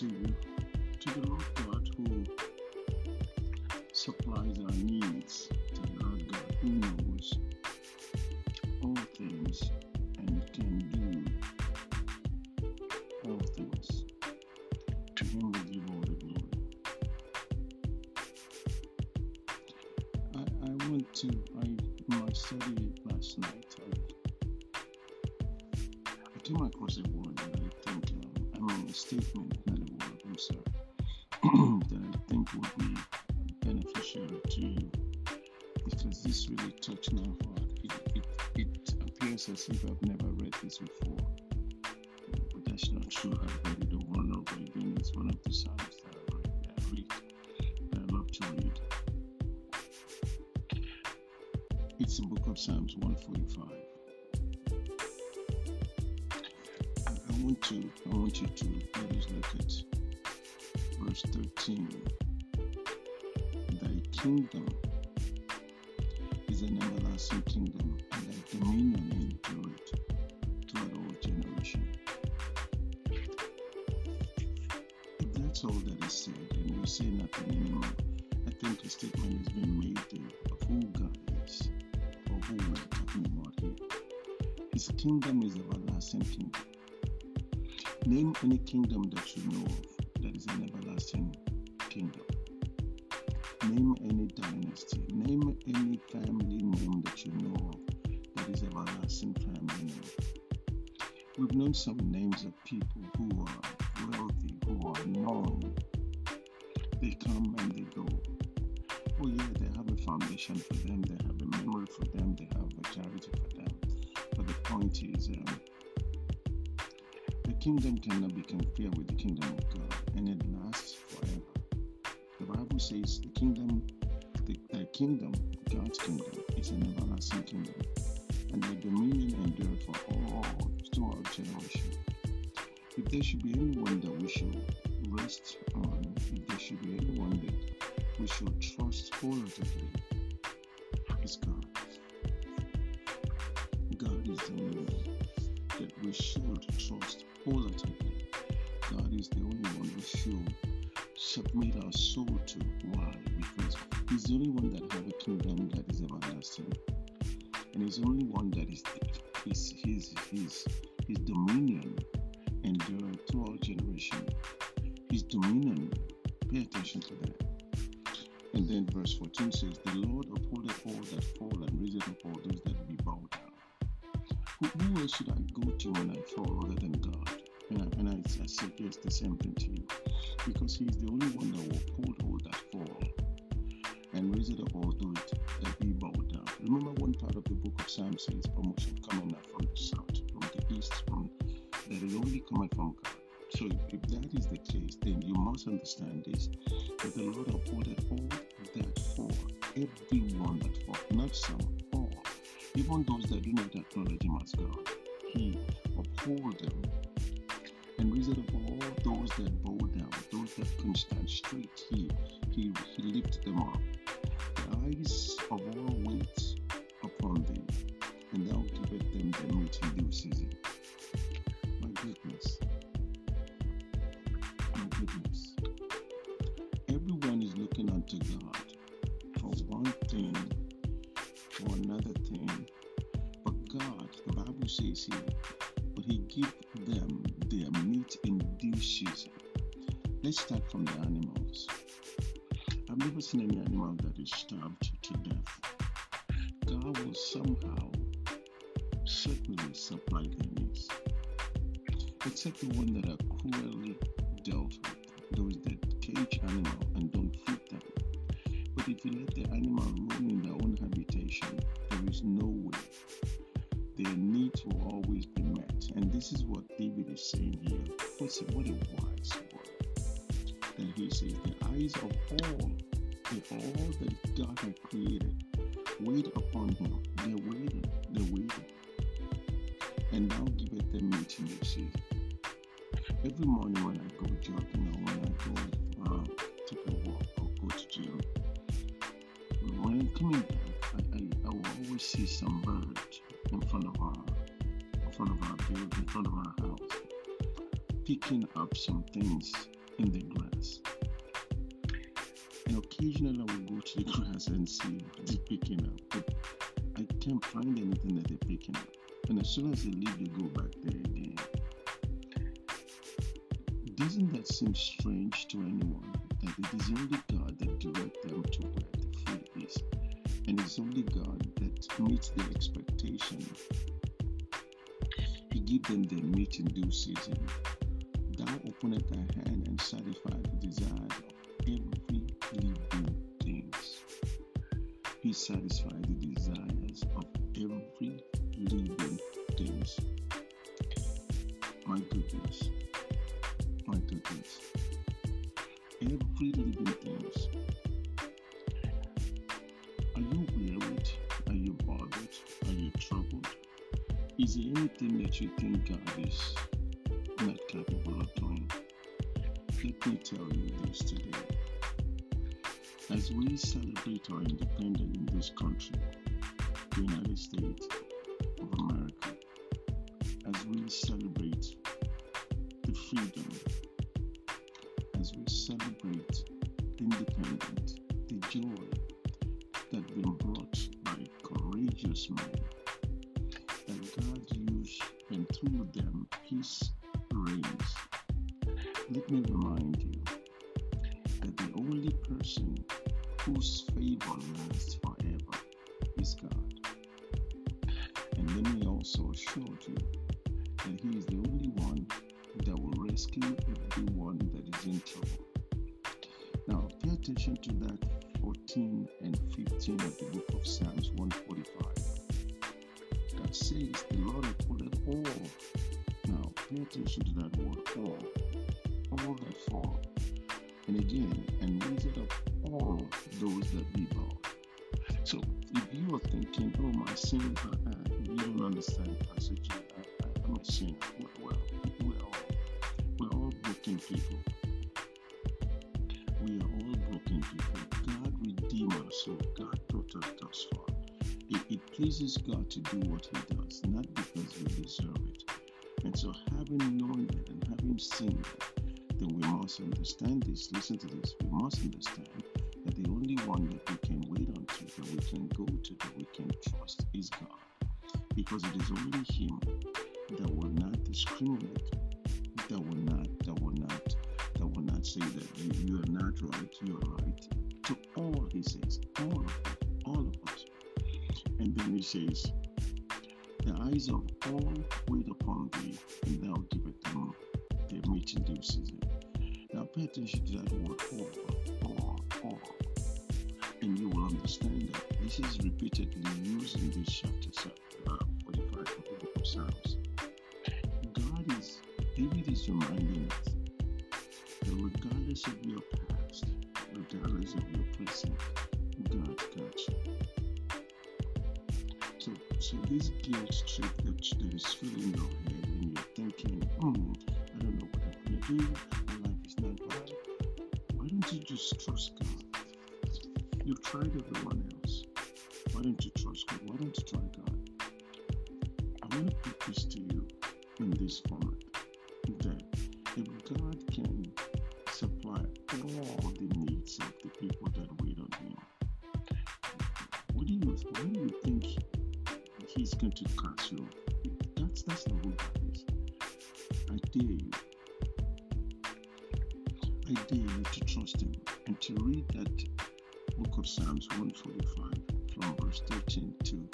to to the Lord God who supplies our needs, to the Lord God who knows all things and can do all things. To Him we give all the glory. I, I went to I my study last night. I, I came across a word that I think um, I mean a statement, that I think would be beneficial to you because this really touched my heart. It, it, it appears as if I've never read this before, but that's not true. I've read it over and over again. It's one of the Psalms that I read. That I read. That I love to read. It's the book of Psalms 145. I, want to I want you to let look at verse 13. Thy kingdom is an everlasting kingdom, and thy dominion endureth throughout all generation. If that's all that is said, and you say nothing anymore, I think a statement has been made there of who God is, or who we're talking about here. His kingdom is everlasting kingdom. Name any kingdom that you know of is an everlasting kingdom. Name any dynasty. Name any family name that you know of that is everlasting family name. We've known some names of people who are wealthy, who are known. They come and they go. Oh yeah, they have a foundation for them, kingdom cannot be compared with the kingdom of God, and it lasts forever. The Bible says the kingdom, the, the kingdom, God's kingdom, is an everlasting kingdom, and the dominion endure for all throughout generation. If there should be anyone that we should rest on, if there should be anyone that we should trust wholeheartedly, it's. God to. Why? Because He's the only one that has a kingdom that is everlasting, and He's the only one that is His His His His dominion endure through all generation. His dominion. Pay attention to that. And then verse 14 says, The Lord upholdeth all that fall and raiseth up all those that be bowed down. Who, who else should I go to when I fall other than God? And and I, I suggest the same thing to you. Because He is the only one that will uphold all that fall and raise it up all those that be bowed down. Remember one part of the book of Psalms says promotion coming up from the south, from the east, from that it only coming from God. So if that is the case, then you must understand this that the Lord upholded all that fall, everyone that fall, not some, all, even those that do not acknowledge Him as God. He uphold them and raised up all those that bow down, those that can stand straight. He He He lifted them up. The eyes of all wait upon thee, and thou givest them the meat in due season. My goodness. My goodness. Everyone is looking unto God for one thing, for another thing. But God, the Bible says here, Let's start from the animals. I've never seen any animal that is starved to death. God will somehow certainly supply their needs, except the one that are cruelly dealt with, those that cage animal and don't feed them. But if you let the animal roam in their own habitation, there is no way. Their needs will always be met. And this is what David is saying here. What's it? What a wise Then he says, The eyes of all, the all that God had created, wait upon him. They're waiting. They're waiting. And now giveth them meat in. Every morning when I go jogging or when I go uh, take a walk or go to gym, when I'm coming back, I, I, I will always see some bird in front of our in front of our building, in front of our house, picking up some things in the grass. And occasionally I will go to the grass and see they're picking up, but I can't find anything that they're picking up. And as soon as they leave, they go back there again. Doesn't that seem strange to anyone that it is only God that directs them to where the food is? And it's only God that meets their expectation. He gives them their meat in due season. Thou openeth thy hand and satisfy the desire of every living thing. He satisfies the desires of every living things. My goodness. My goodness. Every living thing. Are you wearied? Are you bothered? Are you troubled? Is there anything that you think God is not capable of doing? Let me tell you this today. As we celebrate our independence in this country, the United States of America, as we celebrate the freedom, as we celebrate independence, the joy that been brought by courageous men, that God used and through them peace Let me remind you that the only person whose favor lasts forever is God. And let me also assure you that He is the only one that will rescue everyone that is in trouble. Now, pay attention to that 14 and 15 of the book of Psalms 145 that says, The Lord upholdeth all. Pay attention to that word all. All that fall. And again, and raise it up all those that be bowed. So, if you are thinking, oh, my sin, uh, uh, you don't understand, Pastor G, I, I, I'm a sinner. Well, we're all, we're all broken people. We are all broken people. God redeemed us, so God brought us far. It, it pleases God to do what He does, not because we deserve it. And so, having known that and having seen that, then we must understand this. Listen to this. We must understand that the only one that we can wait on to, that we can go to, that we can trust is God. Because it is only Him that will not discriminate, that will not, that will not, that will not say that you, you are not right, you are right. To all He says, all of us, all of us. And then He says, The eyes of all wait upon thee, and thou givest them their meat in due season. Now pay attention to that word all, all, all. And you will understand that this is repeatedly used in this chapter uh, 45 of the book of Psalms. God is, David is reminding us that regardless of your past, regardless of your present, God's got you. So, so this guilt trip that, that is filling your head and you're thinking, hmm, I don't know what I'm to do, my life is not right. Why don't you just trust God? You've tried everyone else. Why don't you trust God? Why don't you try God? I want to put this to you in this format that if God can He's going to cast you off? That's that's not who God is. I dare you. I dare you to trust Him and to read that book of Psalms 145 from verse 13 to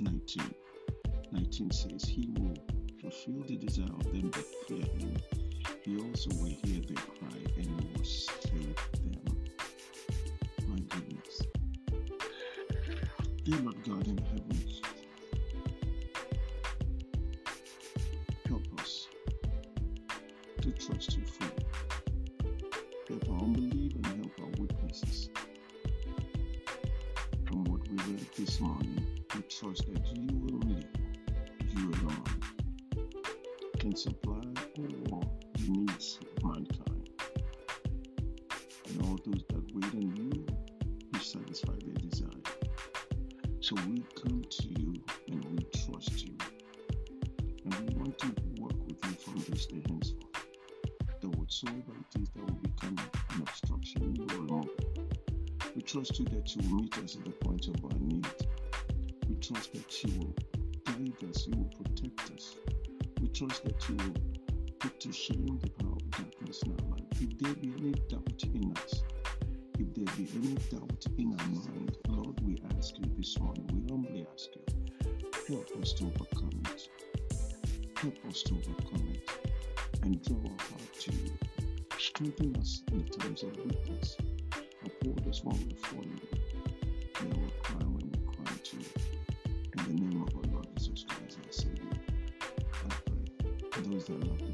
19. 19 says, He will fulfill the desire of them that fear Him. He also will hear their cry and will save them. My goodness. Dear Lord God in heaven, this morning, we trust that you will only, you alone, can supply all the needs of mankind. And all those that wait on you, you satisfy their desire. So we come to you and we trust you. And we want to work with you from this day henceforth. Would whatsoever it is that will become an obstruction, you remove We trust you that you will meet us at the point of our need. We trust that you will guide us, you will protect us. We trust that you will put to shame the power of darkness in our life. If there be any doubt in us, if there be any doubt in our mind, Lord, we ask you this morning, we humbly ask you, help us to overcome it. Help us to overcome it and draw our heart to you. Strengthen us in the times of weakness. Us when we fall in. Hear our cry when we cry to you. In the name of our Lord Jesus Christ, our Savior, I pray. Those that love